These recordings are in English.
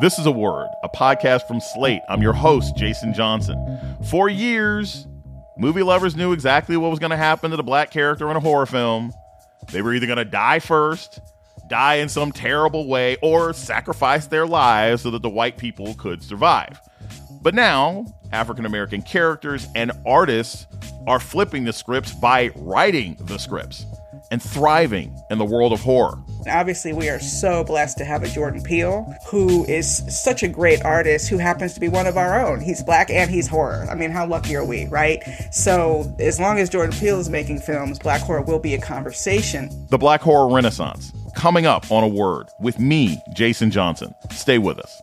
This is a word, a podcast from Slate. I'm your host, Jason Johnson. For years, movie lovers knew exactly what was going to happen to the black character in a horror film. They were either going to die first, die in some terrible way, or sacrifice their lives so that the white people could survive. But now, African American characters and artists are flipping the scripts by writing the scripts and thriving in the world of horror. Obviously, we are so blessed to have a Jordan Peele who is such a great artist who happens to be one of our own. He's black and he's horror. I mean, how lucky are we, right? So, as long as Jordan Peele is making films, black horror will be a conversation. The Black Horror Renaissance, coming up on a word with me, Jason Johnson. Stay with us.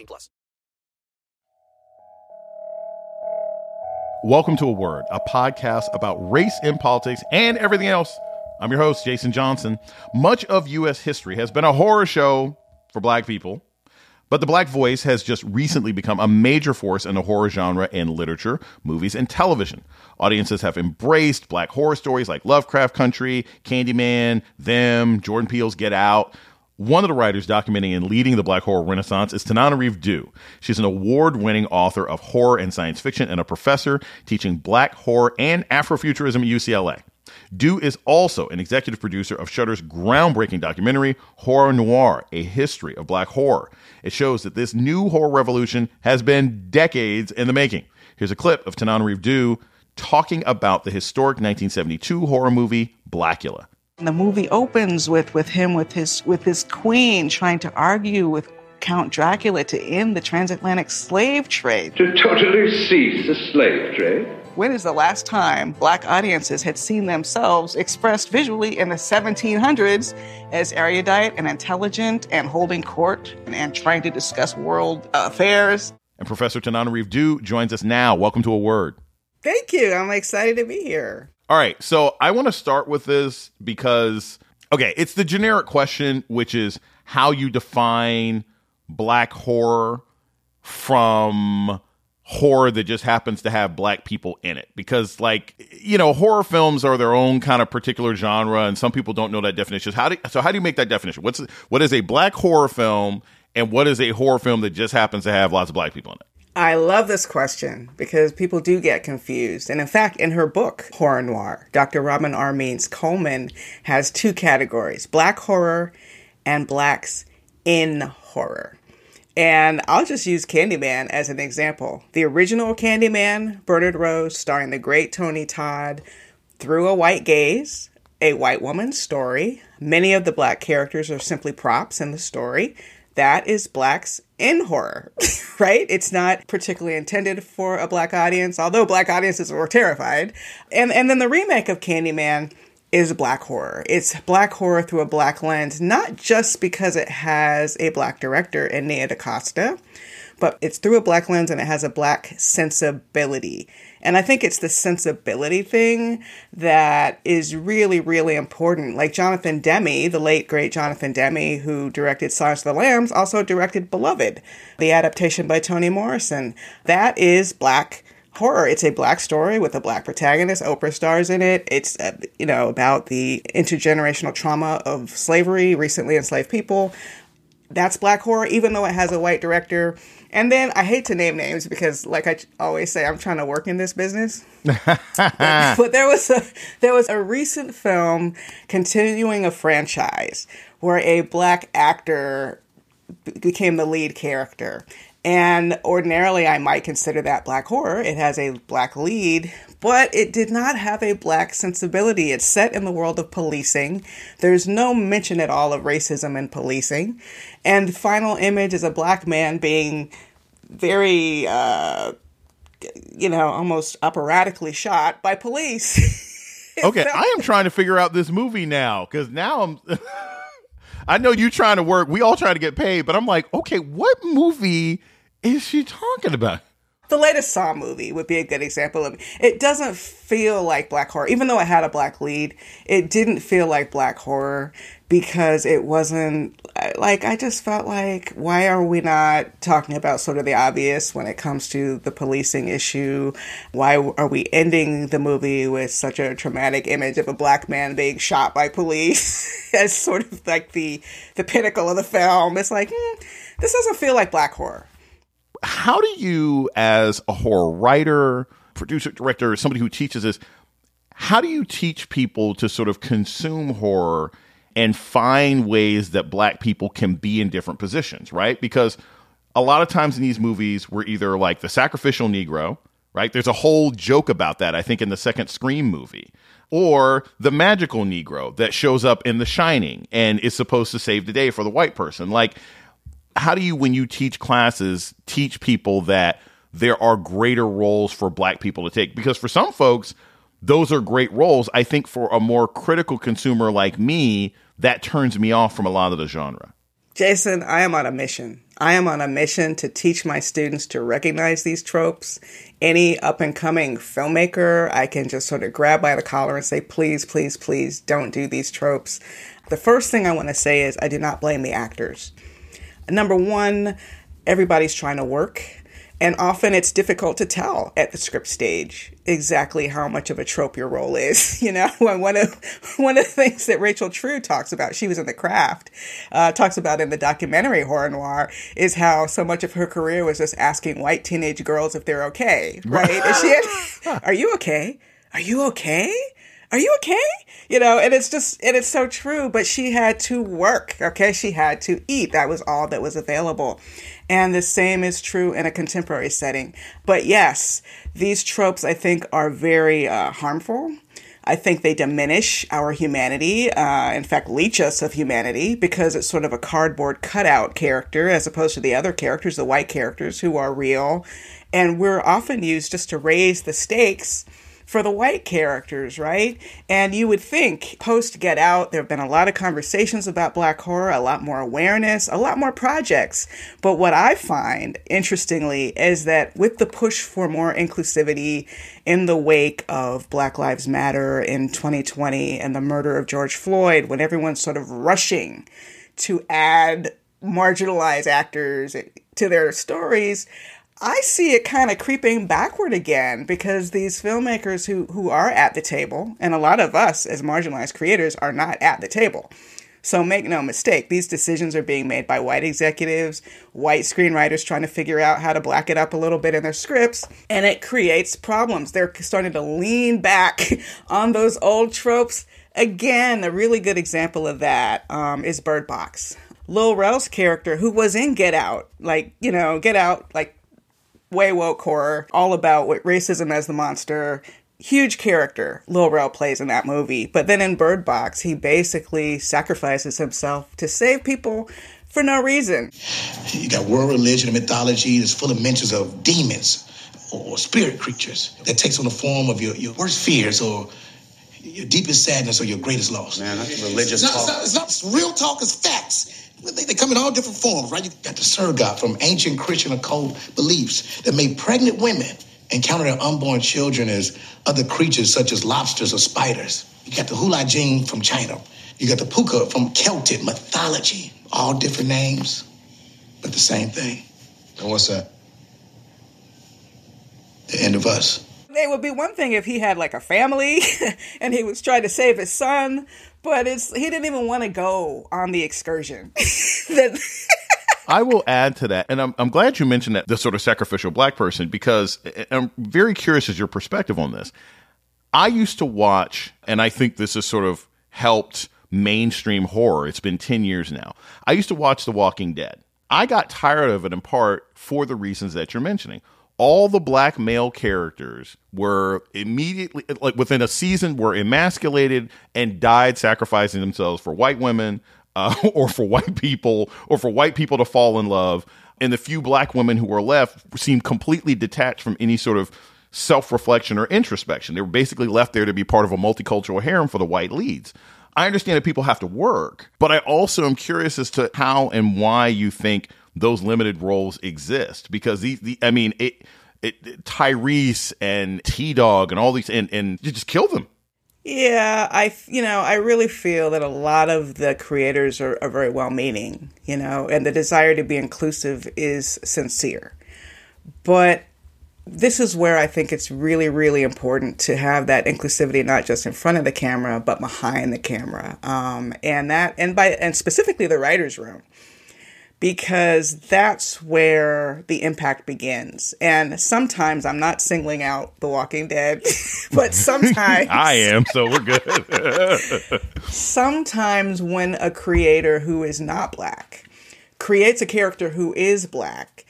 plus. Welcome to A Word, a podcast about race in politics and everything else. I'm your host, Jason Johnson. Much of U.S. history has been a horror show for black people, but the black voice has just recently become a major force in the horror genre in literature, movies, and television. Audiences have embraced black horror stories like Lovecraft Country, Candyman, Them, Jordan Peele's Get Out. One of the writers documenting and leading the Black Horror Renaissance is Tananarive Due. She's an award winning author of horror and science fiction and a professor teaching black horror and Afrofuturism at UCLA. Due is also an executive producer of Shudder's groundbreaking documentary, Horror Noir A History of Black Horror. It shows that this new horror revolution has been decades in the making. Here's a clip of Tananarive Due talking about the historic 1972 horror movie, Blacula. The movie opens with, with him with his with his queen trying to argue with Count Dracula to end the transatlantic slave trade. To totally cease the slave trade? When is the last time black audiences had seen themselves expressed visually in the 1700s as erudite and intelligent and holding court and, and trying to discuss world affairs? And Professor Tananarive Due joins us now. Welcome to A Word. Thank you. I'm excited to be here. All right. So I want to start with this because, okay, it's the generic question, which is how you define black horror from horror that just happens to have black people in it. Because like you know horror films are their own kind of particular genre and some people don't know that definition. How do so how do you make that definition? What's what is a black horror film and what is a horror film that just happens to have lots of black people in it I love this question because people do get confused. And in fact, in her book, Horror Noir, Dr. Robin R. Means Coleman has two categories black horror and blacks in horror. And I'll just use Candyman as an example. The original Candyman, Bernard Rose, starring the great Tony Todd, through a white gaze, a white woman's story. Many of the black characters are simply props in the story. That is blacks in horror, right? It's not particularly intended for a black audience, although black audiences were terrified. And and then the remake of Candyman is black horror. It's black horror through a black lens, not just because it has a black director in Nia DaCosta, but it's through a black lens and it has a black sensibility. And I think it's the sensibility thing that is really, really important. Like Jonathan Demme, the late great Jonathan Demme, who directed Silence of the Lambs, also directed Beloved, the adaptation by Toni Morrison. That is black horror. It's a black story with a black protagonist. Oprah stars in it. It's uh, you know about the intergenerational trauma of slavery, recently enslaved people. That's black horror, even though it has a white director. And then I hate to name names because, like I always say, I'm trying to work in this business. but there was a there was a recent film continuing a franchise where a black actor became the lead character. And ordinarily, I might consider that black horror. It has a black lead, but it did not have a black sensibility. It's set in the world of policing. There's no mention at all of racism in policing. And the final image is a black man being very, uh, you know, almost operatically shot by police. Okay, I am trying to figure out this movie now because now I'm. I know you're trying to work. We all trying to get paid, but I'm like, okay, what movie is she talking about? The latest Saw movie would be a good example of it. Doesn't feel like black horror, even though it had a black lead. It didn't feel like black horror because it wasn't like I just felt like why are we not talking about sort of the obvious when it comes to the policing issue? Why are we ending the movie with such a traumatic image of a black man being shot by police as sort of like the the pinnacle of the film? It's like hmm, this doesn't feel like black horror how do you, as a horror writer, producer, director, somebody who teaches this, how do you teach people to sort of consume horror and find ways that black people can be in different positions, right? Because a lot of times in these movies, we're either like the sacrificial Negro, right? There's a whole joke about that, I think, in the second Scream movie. Or the magical Negro that shows up in The Shining and is supposed to save the day for the white person. Like, how do you when you teach classes teach people that there are greater roles for black people to take? Because for some folks those are great roles. I think for a more critical consumer like me that turns me off from a lot of the genre. Jason i am on a mission. I am on a mission to teach my students to recognize these tropes. Any up and coming filmmaker i can just sort of grab by the collar and say please please please don't do these tropes. The first thing i want to say is i do not blame the actors Number one, everybody's trying to work. And often it's difficult to tell at the script stage exactly how much of a trope your role is. You know, one of one of the things that Rachel True talks about, she was in the craft, uh, talks about in the documentary Horror Noir, is how so much of her career was just asking white teenage girls if they're okay, right? had, "Are you okay? Are you okay?" Are you okay? You know, and it's just, and it's so true, but she had to work, okay? She had to eat. That was all that was available. And the same is true in a contemporary setting. But yes, these tropes, I think, are very uh, harmful. I think they diminish our humanity, uh, in fact, leech us of humanity, because it's sort of a cardboard cutout character as opposed to the other characters, the white characters who are real. And we're often used just to raise the stakes for the white characters, right? And you would think post Get Out, there have been a lot of conversations about black horror, a lot more awareness, a lot more projects. But what I find, interestingly, is that with the push for more inclusivity in the wake of Black Lives Matter in 2020 and the murder of George Floyd, when everyone's sort of rushing to add marginalized actors to their stories, I see it kind of creeping backward again because these filmmakers who, who are at the table, and a lot of us as marginalized creators are not at the table. So make no mistake, these decisions are being made by white executives, white screenwriters trying to figure out how to black it up a little bit in their scripts, and it creates problems. They're starting to lean back on those old tropes. Again, a really good example of that um, is Bird Box. Lil Rel's character, who was in Get Out, like, you know, Get Out, like way woke horror, all about what racism as the monster. Huge character Lil Rel plays in that movie. But then in Bird Box, he basically sacrifices himself to save people for no reason. You got world religion and mythology that's full of mentions of demons or spirit creatures that takes on the form of your, your worst fears or your deepest sadness or your greatest loss. Man, that's religious it's talk. It's, not, it's not real talk, it's facts. They, they come in all different forms, right? You got the Surgot from ancient Christian occult beliefs that made pregnant women encounter their unborn children as other creatures such as lobsters or spiders. You got the Hula Jing from China. You got the Puka from Celtic mythology. All different names, but the same thing. And what's that? The end of us. It would be one thing if he had like a family and he was trying to save his son, but it's he didn't even want to go on the excursion. I will add to that, and I'm, I'm glad you mentioned that the sort of sacrificial black person because uh, uh, I'm very curious as your perspective on this. I used to watch, and I think this has sort of helped mainstream horror. It's been 10 years now. I used to watch The Walking Dead. I got tired of it in part for the reasons that you're mentioning all the black male characters were immediately like within a season were emasculated and died sacrificing themselves for white women uh, or for white people or for white people to fall in love and the few black women who were left seemed completely detached from any sort of self reflection or introspection. They were basically left there to be part of a multicultural harem for the white leads. I understand that people have to work, but I also am curious as to how and why you think those limited roles exist. Because these, the, I mean, it, it, Tyrese and T Dog and all these, and, and you just kill them. Yeah, I you know I really feel that a lot of the creators are, are very well meaning, you know, and the desire to be inclusive is sincere, but this is where I think it's really, really important to have that inclusivity not just in front of the camera but behind the camera, um, and that and by and specifically the writers' room because that's where the impact begins. And sometimes I'm not singling out The Walking Dead, but sometimes I am, so we're good. sometimes when a creator who is not black creates a character who is black,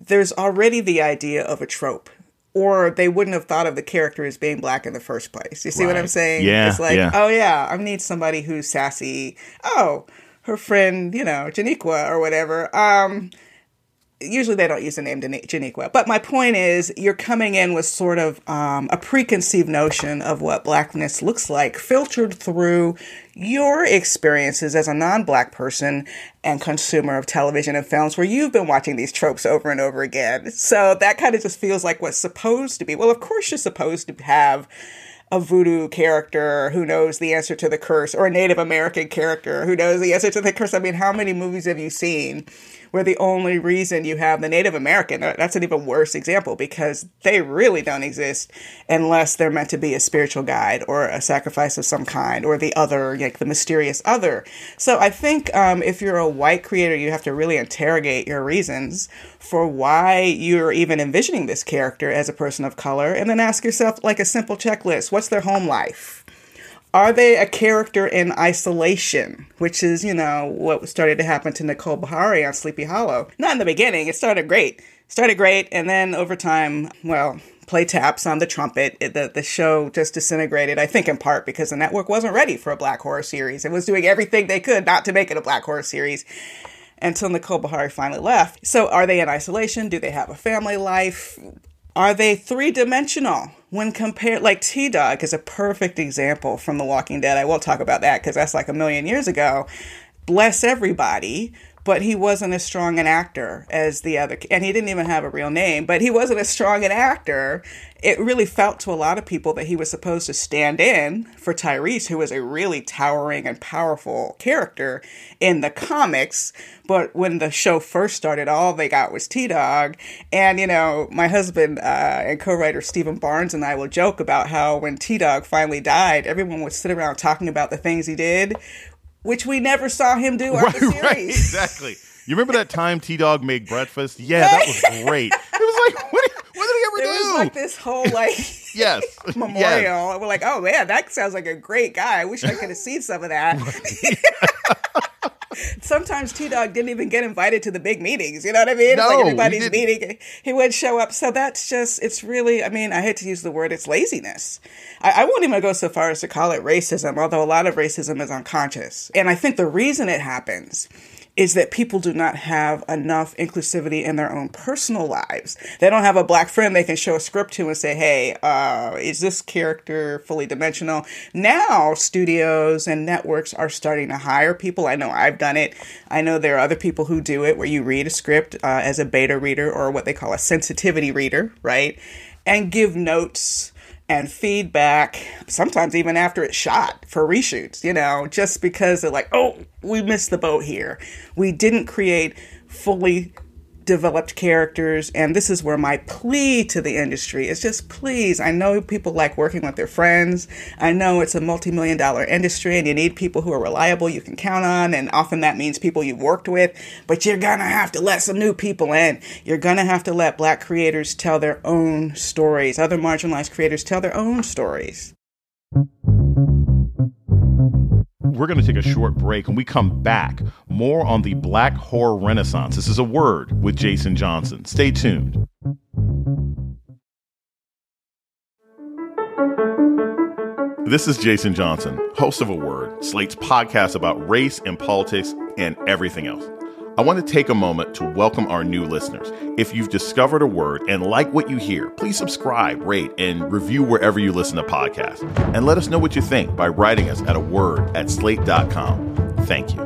there's already the idea of a trope. Or they wouldn't have thought of the character as being black in the first place. You see what I'm saying? Yeah, It's like, yeah. oh yeah, I need somebody who's sassy. Oh, her friend, you know, Janiqua or whatever. Um, usually they don't use the name Jani- Janiqua. But my point is, you're coming in with sort of um, a preconceived notion of what blackness looks like, filtered through your experiences as a non black person and consumer of television and films where you've been watching these tropes over and over again. So that kind of just feels like what's supposed to be. Well, of course, you're supposed to have a voodoo character who knows the answer to the curse or a Native American character who knows the answer to the curse. I mean, how many movies have you seen where the only reason you have the Native American, that's an even worse example because they really don't exist unless they're meant to be a spiritual guide or a sacrifice of some kind or the other, like the mysterious other. So I think um, if you're a white creator, you have to really interrogate your reasons for why you're even envisioning this character as a person of color and then ask yourself like a simple checklist. What's their home life are they a character in isolation which is you know what started to happen to nicole beharie on sleepy hollow not in the beginning it started great started great and then over time well play taps on the trumpet it, the, the show just disintegrated i think in part because the network wasn't ready for a black horror series it was doing everything they could not to make it a black horror series until Nicole Beharie finally left. So, are they in isolation? Do they have a family life? Are they three dimensional when compared? Like T Dog is a perfect example from The Walking Dead. I will talk about that because that's like a million years ago. Bless everybody, but he wasn't as strong an actor as the other, and he didn't even have a real name, but he wasn't as strong an actor. It really felt to a lot of people that he was supposed to stand in for Tyrese, who was a really towering and powerful character in the comics. But when the show first started, all they got was T Dog. And, you know, my husband uh, and co writer Steven Barnes and I will joke about how when T Dog finally died, everyone would sit around talking about the things he did, which we never saw him do on right, the series. right, exactly. You remember that time T Dog made breakfast? Yeah, that was great. It was like, what, what did he ever do? It was like this whole like yes, memorial. Yes. We're like, oh man, that sounds like a great guy. I wish I could have seen some of that. Sometimes T Dog didn't even get invited to the big meetings. You know what I mean? No, like everybody's didn't. meeting. He would show up. So that's just, it's really, I mean, I hate to use the word, it's laziness. I, I won't even go so far as to call it racism, although a lot of racism is unconscious. And I think the reason it happens is that people do not have enough inclusivity in their own personal lives. They don't have a black friend they can show a script to and say, hey, uh, is this character fully dimensional? Now, studios and networks are starting to hire people. I know I've done it. I know there are other people who do it where you read a script uh, as a beta reader or what they call a sensitivity reader, right? And give notes and feedback, sometimes even after it's shot for reshoots, you know, just because they're like, oh, we missed the boat here. We didn't create fully developed characters. And this is where my plea to the industry is just please, I know people like working with their friends. I know it's a multi million dollar industry and you need people who are reliable you can count on. And often that means people you've worked with, but you're going to have to let some new people in. You're going to have to let black creators tell their own stories, other marginalized creators tell their own stories. We're going to take a short break and we come back. More on the Black Horror Renaissance. This is a word with Jason Johnson. Stay tuned. This is Jason Johnson, host of A Word, Slate's podcast about race and politics and everything else. I want to take a moment to welcome our new listeners. If you've discovered a word and like what you hear, please subscribe, rate, and review wherever you listen to podcasts. And let us know what you think by writing us at a word at slate.com. Thank you.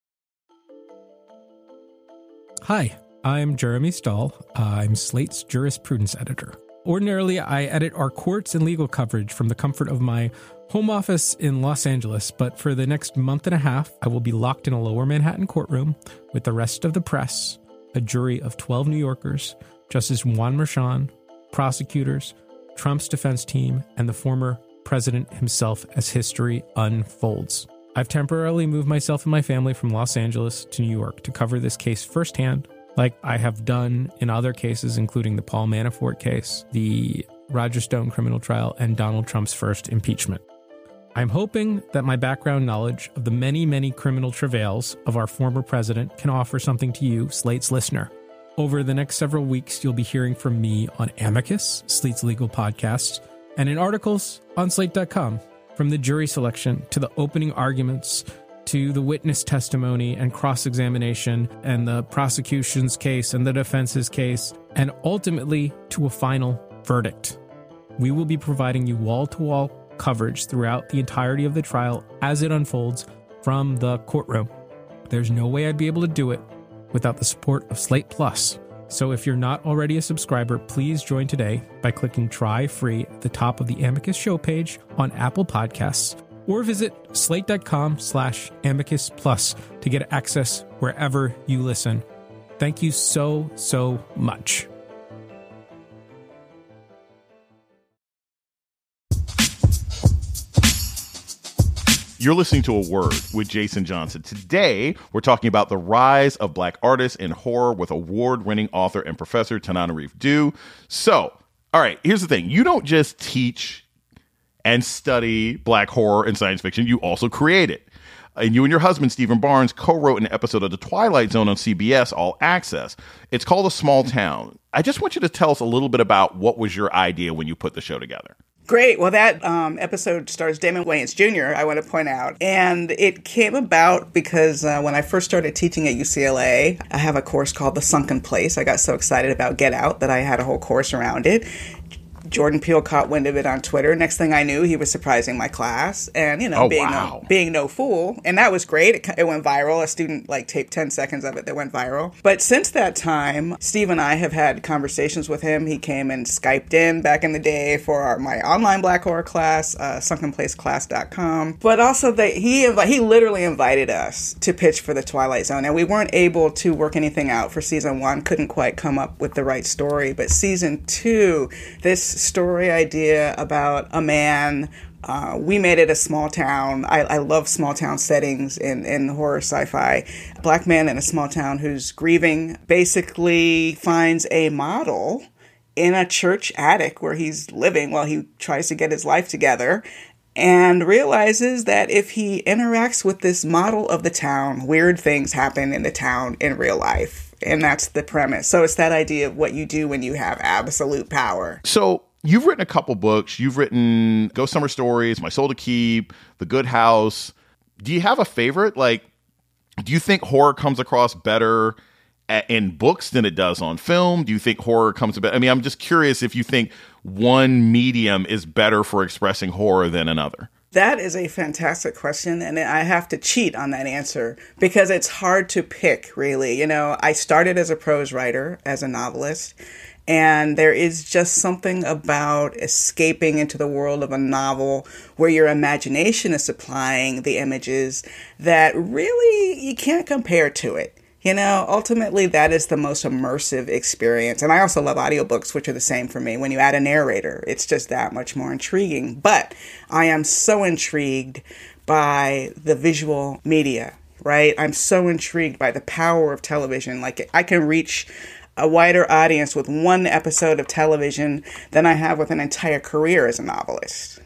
Hi, I'm Jeremy Stahl. I'm Slate's jurisprudence editor. Ordinarily, I edit our courts and legal coverage from the comfort of my home office in Los Angeles, but for the next month and a half, I will be locked in a lower Manhattan courtroom with the rest of the press, a jury of 12 New Yorkers, Justice Juan Merchan, prosecutors, Trump's defense team, and the former president himself as history unfolds. I've temporarily moved myself and my family from Los Angeles to New York to cover this case firsthand, like I have done in other cases, including the Paul Manafort case, the Roger Stone criminal trial, and Donald Trump's first impeachment. I'm hoping that my background knowledge of the many, many criminal travails of our former president can offer something to you, Slate's listener. Over the next several weeks, you'll be hearing from me on Amicus, Slate's legal podcast, and in articles on slate.com from the jury selection to the opening arguments to the witness testimony and cross examination and the prosecution's case and the defense's case, and ultimately to a final verdict. We will be providing you wall to wall coverage throughout the entirety of the trial as it unfolds from the courtroom. There's no way I'd be able to do it without the support of Slate Plus. So if you're not already a subscriber, please join today by clicking try free at the top of the Amicus show page on Apple Podcasts or visit slate.com slash amicus plus to get access wherever you listen. Thank you so, so much. You're listening to A Word with Jason Johnson. Today, we're talking about the rise of black artists in horror with award winning author and professor Tanana Tananarive Due. So, all right, here's the thing you don't just teach and study black horror and science fiction, you also create it. And you and your husband, Steven Barnes, co wrote an episode of The Twilight Zone on CBS All Access. It's called A Small Town. I just want you to tell us a little bit about what was your idea when you put the show together. Great. Well, that um, episode stars Damon Wayans Jr., I want to point out. And it came about because uh, when I first started teaching at UCLA, I have a course called The Sunken Place. I got so excited about Get Out that I had a whole course around it. Jordan Peele caught wind of it on Twitter. Next thing I knew, he was surprising my class, and you know, Oh, being wow. no, being no fool, and that was great. It, it went viral. A student like taped ten seconds of it that went viral. But since that time, Steve and I have had conversations with him. He came and skyped in back in the day for our, my online black horror class, uh, sunkenplaceclass.com. But also, they, he invi- he literally invited us to pitch for the Twilight Zone, and we weren't able to work anything out for season one. Couldn't quite come up with the right story. But season two, this story idea about a man. Uh, we made it a small town. I, I love small town settings in, in horror sci fi. Black man in a small town who's grieving basically finds a model in a church attic where he's living while he tries to get his life together and realizes that if he interacts with this model of the town, weird things happen in the town in real life. And that's the premise. So it's that idea of what you do when you have absolute power. So you've written a couple books. You've written Ghost Summer Stories, My Soul to Keep, The Good House. Do you have a favorite? Like, do you think horror comes across better a- in books than it does on film? Do you think horror comes about? I mean, I'm just curious if you think one medium is better for expressing horror than another. That is a fantastic question, and I have to cheat on that answer because it's hard to pick, really. You know, I started as a prose writer, as a novelist, and there is just something about escaping into the world of a novel where your imagination is supplying the images that really you can't compare to it. You know, ultimately, that is the most immersive experience. And I also love audiobooks, which are the same for me. When you add a narrator, it's just that much more intriguing. But I am so intrigued by the visual media right? I'm so intrigued by the power of television. Like I can reach a wider audience with one episode of television than I have with an entire career as a novelist.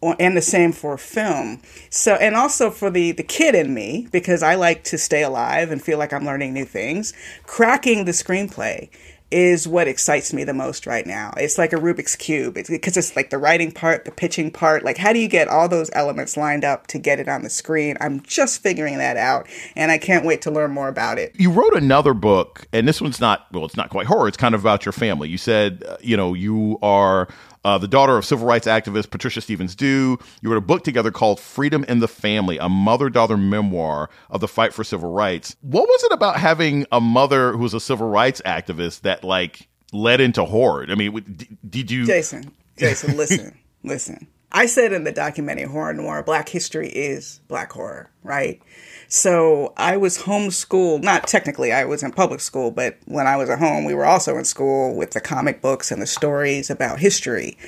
And the same for film. So, and also for the, the kid in me, because I like to stay alive and feel like I'm learning new things, cracking the screenplay is what excites me the most right now. It's like a Rubik's Cube because it's, it's like the writing part, the pitching part. Like, how do you get all those elements lined up to get it on the screen? I'm just figuring that out, and I can't wait to learn more about it. You wrote another book, and this one's not, well, it's not quite horror. It's kind of about your family. You said, uh, you know, you are uh, the daughter of civil rights activist Patricia Stephens Due. You wrote a book together called Freedom in the Family, a mother daughter memoir of the fight for civil rights. What was it about having a mother who was a civil rights activist that, like, led into horror? I mean, w- d- did you. Jason, Jason, listen, listen. I said in the documentary Horror Noir, Black history is Black horror, right? So I was homeschooled. Not technically, I was in public school, but when I was at home, we were also in school with the comic books and the stories about history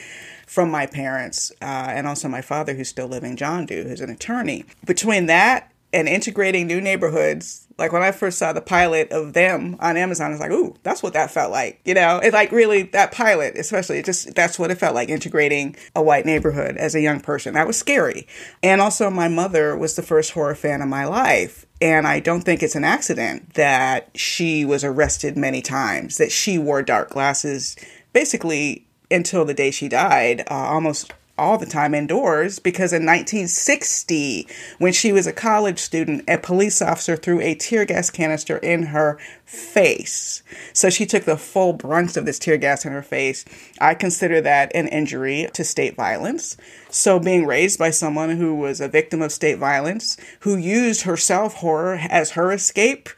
from my parents uh, and also my father, who's still living, John Due, who's an attorney. Between that and integrating new neighborhoods, like when I first saw the pilot of them on Amazon, I was like, ooh, that's what that felt like. You know, it's like really that pilot, especially, it just that's what it felt like integrating a white neighborhood as a young person. That was scary. And also, my mother was the first horror fan of my life. And I don't think it's an accident that she was arrested many times, that she wore dark glasses basically until the day she died, uh, almost all the time indoors because in 1960, when she was a college student, a police officer threw a tear gas canister in her face. So she took the full brunt of this tear gas in her face. I consider that an injury to state violence. So being raised by someone who was a victim of state violence, who used her self horror as her escape,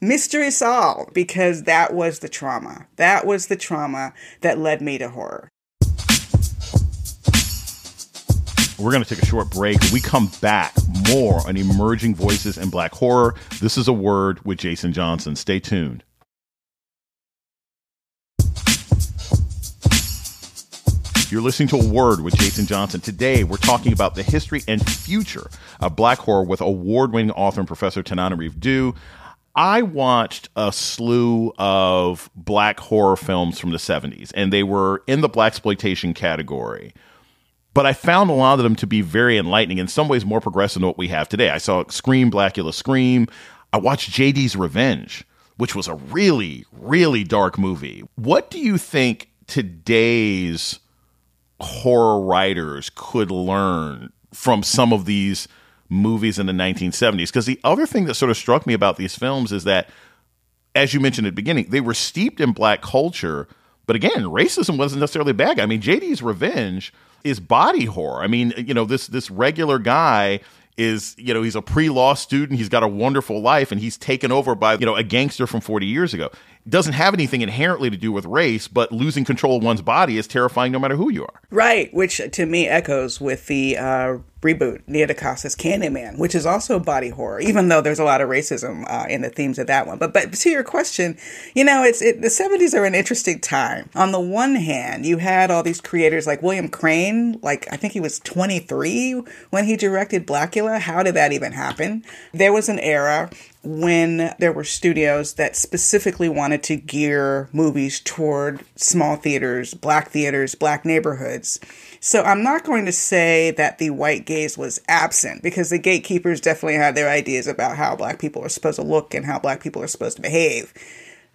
mystery solved because that was the trauma. That was the trauma that led me to horror. We're going to take a short break. We come back, more on emerging voices in black horror. This is a word with Jason Johnson. Stay tuned. You're listening to a word with Jason Johnson. Today, we're talking about the history and future of black horror with award winning author and professor Tananarive Due. I watched a slew of black horror films from the 70s, and they were in the black exploitation category but I found a lot of them to be very enlightening, in some ways more progressive than what we have today. I saw Scream, Blacula Scream. I watched JD's Revenge, which was a really, really dark movie. What do you think today's horror writers could learn from some of these movies in the 1970s? Because the other thing that sort of struck me about these films is that, as you mentioned at the beginning, they were steeped in black culture. But again, racism wasn't necessarily bad. I mean, JD's Revenge is body horror. I mean, you know, this this regular guy is, you know, he's a pre-law student, he's got a wonderful life and he's taken over by, you know, a gangster from 40 years ago. Doesn't have anything inherently to do with race, but losing control of one's body is terrifying no matter who you are. Right, which to me echoes with the uh, reboot Nia DaCosta's Candyman, which is also body horror, even though there's a lot of racism uh, in the themes of that one. But but to your question, you know, it's it, the 70s are an interesting time. On the one hand, you had all these creators like William Crain, like I think he was 23 when he directed Blacula. How did that even happen? There was an era when there were studios that specifically wanted to gear movies toward small theaters, black theaters, black neighborhoods. So I'm not going to say that the white gaze was absent because the gatekeepers definitely had their ideas about how black people are supposed to look and how black people are supposed to behave.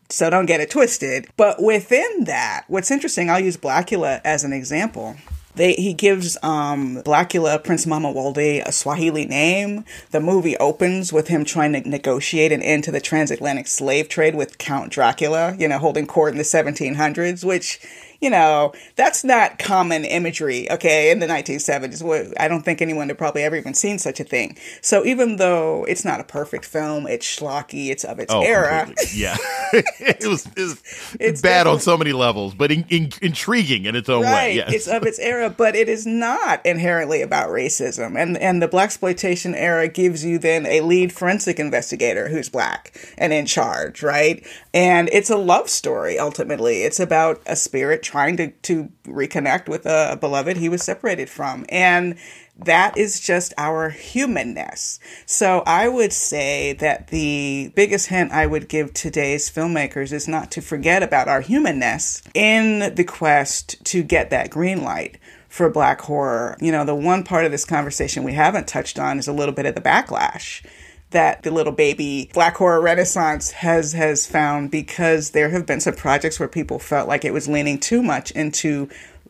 So don't get it twisted. But within that, what's interesting, I'll use Blacula as an example. They, he gives um, Blacula Prince Mamuwalde a Swahili name. The movie opens with him trying to negotiate an end to the transatlantic slave trade with Count Dracula, you know, holding court in the 1700s, which, you know, that's not common imagery, okay, in the 1970s. I don't think anyone had probably ever even seen such a thing. So even though it's not a perfect film, it's schlocky, it's of its Oh, era. completely. Yeah. it was, it was it's bad on so many levels, but in, in, intriguing in its own way. Right. Yes. It's of its era, but it is not inherently about racism. And and the black exploitation era gives you then a lead forensic investigator who's black and in charge, right? And it's a love story, ultimately. It's about a spirit trying to, to reconnect with a, a beloved he was separated from. And that is just our humanness. So I would say that the biggest hint I would give today's filmmakers is not to forget about our humanness in the quest to get that green light for black horror. You know, the one part of this conversation we haven't touched on is a little bit of the backlash that the little baby black horror renaissance has has found because there have been some projects where people felt like it was leaning too much into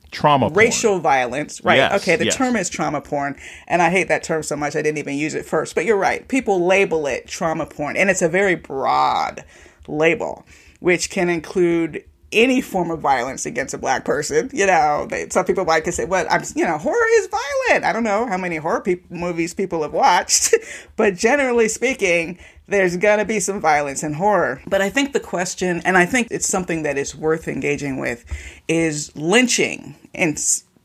trauma porn. racial violence. Right. Yes, okay. The yes. term is trauma porn. And i hate that term so much i didn't even use it first. But you're right. People label it trauma porn. And it's a very broad label which can include any form of violence against a black person you know they, some people might say well i'm you know horror is violent i don't know how many horror peop movies people have watched but generally speaking there's going to be some violence in horror. But I think the question, and I think it's something that is worth engaging with, is lynching in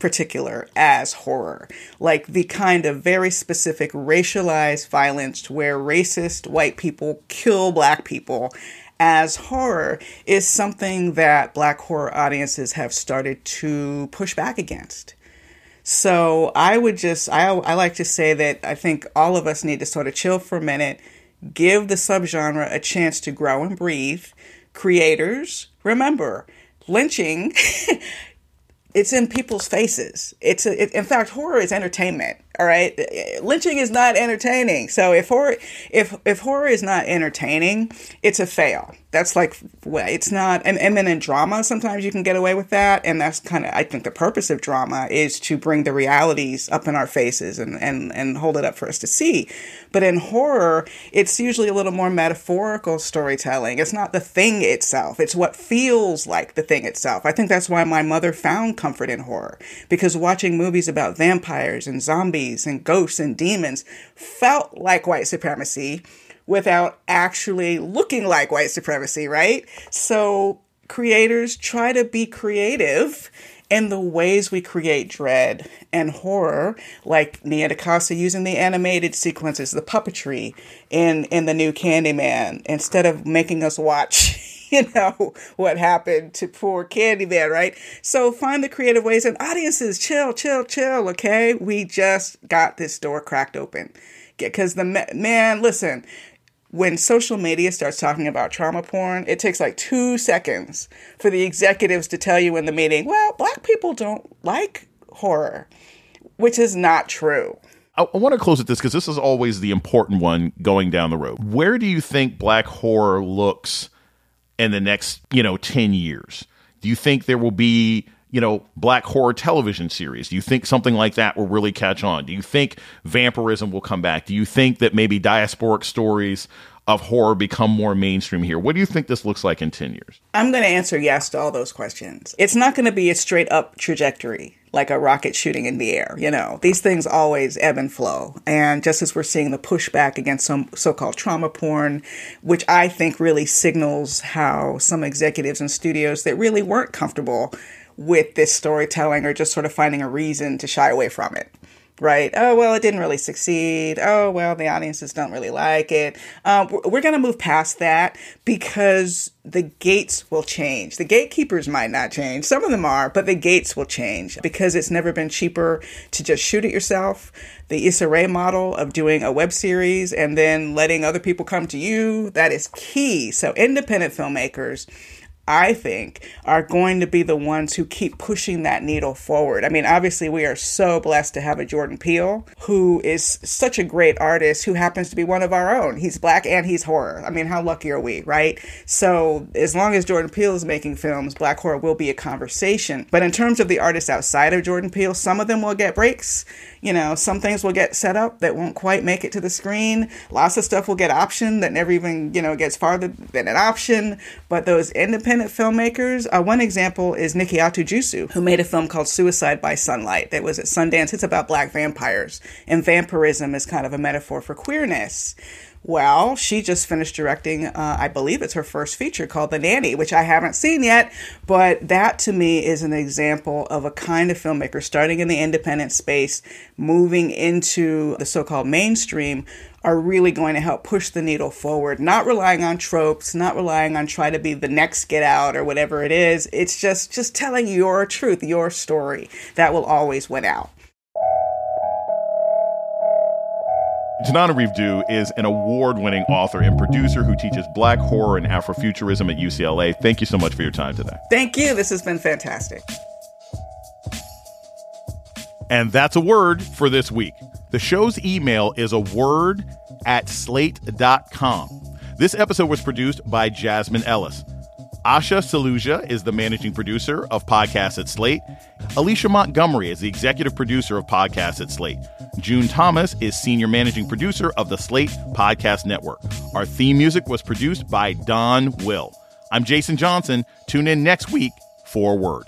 particular as horror. Like the kind of very specific racialized violence where racist white people kill black people as horror is something that black horror audiences have started to push back against. So I would just, I, I like to say that I think all of us need to sort of chill for a minute, give the subgenre a chance to grow and breathe. Creators, remember, lynching, it's in people's faces. It's a, it, in fact, horror is entertainment. All right, lynching is not entertaining. So if horror, if if horror is not entertaining, it's a fail. That's like it's not. And, and then in drama, sometimes you can get away with that, and that's kind of I think the purpose of drama is to bring the realities up in our faces and and and hold it up for us to see. But in horror, it's usually a little more metaphorical storytelling. It's not the thing itself; it's what feels like the thing itself. I think that's why my mother found comfort in horror because watching movies about vampires and zombies and ghosts and demons felt like white supremacy without actually looking like white supremacy, right? So creators try to be creative in the ways we create dread and horror, like Nia DaCosta using the animated sequences, the puppetry in, in the new Candyman, instead of making us watch you know what happened to poor Candyman, right? So find the creative ways and audiences, chill, chill, chill. Okay, we just got this door cracked open because the ma- man, listen. When social media starts talking about trauma porn, it takes like two seconds for the executives to tell you in the meeting, well, black people don't like horror, which is not true. I, I want to close with this because this is always the important one going down the road. Where do you think black horror looks in the next, you know, 10 years? Do you think there will be, you know, black horror television series? Do you think something like that will really catch on? Do you think vampirism will come back? Do you think that maybe diasporic stories of horror become more mainstream here? What do you think this looks like in 10 years? I'm going to answer yes to all those questions. It's not going to be a straight up trajectory like a rocket shooting in the air. You know, these things always ebb and flow. And just as we're seeing the pushback against some so called trauma porn, which I think really signals how some executives and studios that really weren't comfortable with this storytelling are just sort of finding a reason to shy away from it right? Oh, well, it didn't really succeed. Oh, well, the audiences don't really like it. Um, we're going to move past that because the gates will change. The gatekeepers might not change. Some of them are, but the gates will change because it's never been cheaper to just shoot it yourself. The Issa Rae model of doing a web series and then letting other people come to you, that is key. So independent filmmakers I think, are going to be the ones who keep pushing that needle forward. I mean, obviously, we are so blessed to have a Jordan Peele who is such a great artist who happens to be one of our own. He's black and he's horror. I mean, how lucky are we, right? So, as long as Jordan Peele is making films, black horror will be a conversation. But in terms of the artists outside of Jordan Peele, some of them will get breaks. You know, some things will get set up that won't quite make it to the screen. Lots of stuff will get optioned that never even, you know, gets farther than an option. But those independent filmmakers, uh, one example is Nikyatu Jusu, who made a film called Suicide by Sunlight that was at Sundance. It's about black vampires, and vampirism is kind of a metaphor for queerness. Well, she just finished directing, uh, I believe it's her first feature called The Nanny, which I haven't seen yet. But that to me is an example of a kind of filmmaker starting in the independent space, moving into the so called mainstream, are really going to help push the needle forward, not relying on tropes, not relying on try to be the next get out or whatever it is. It's just just telling your truth, your story. That will always win out. Tananarive Due is an award winning author and producer who teaches black horror and Afrofuturism at UCLA. Thank you so much for your time today. Thank you. This has been fantastic. And that's a word for this week. The show's email is a word at slate.com. This episode was produced by Jasmine Ellis. Asha Saluja is the managing producer of Podcasts at Slate. Alicia Montgomery is the executive producer of Podcasts at Slate. June Thomas is senior managing producer of the Slate Podcast Network. Our theme music was produced by Don Will. I'm Jason Johnson. Tune in next week for Word.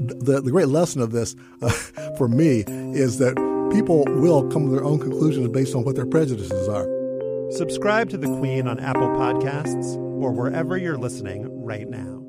The, the great lesson of this uh, for me is that people will come to their own conclusions based on what their prejudices are. Subscribe to The Queen on Apple Podcasts or wherever you're listening right now.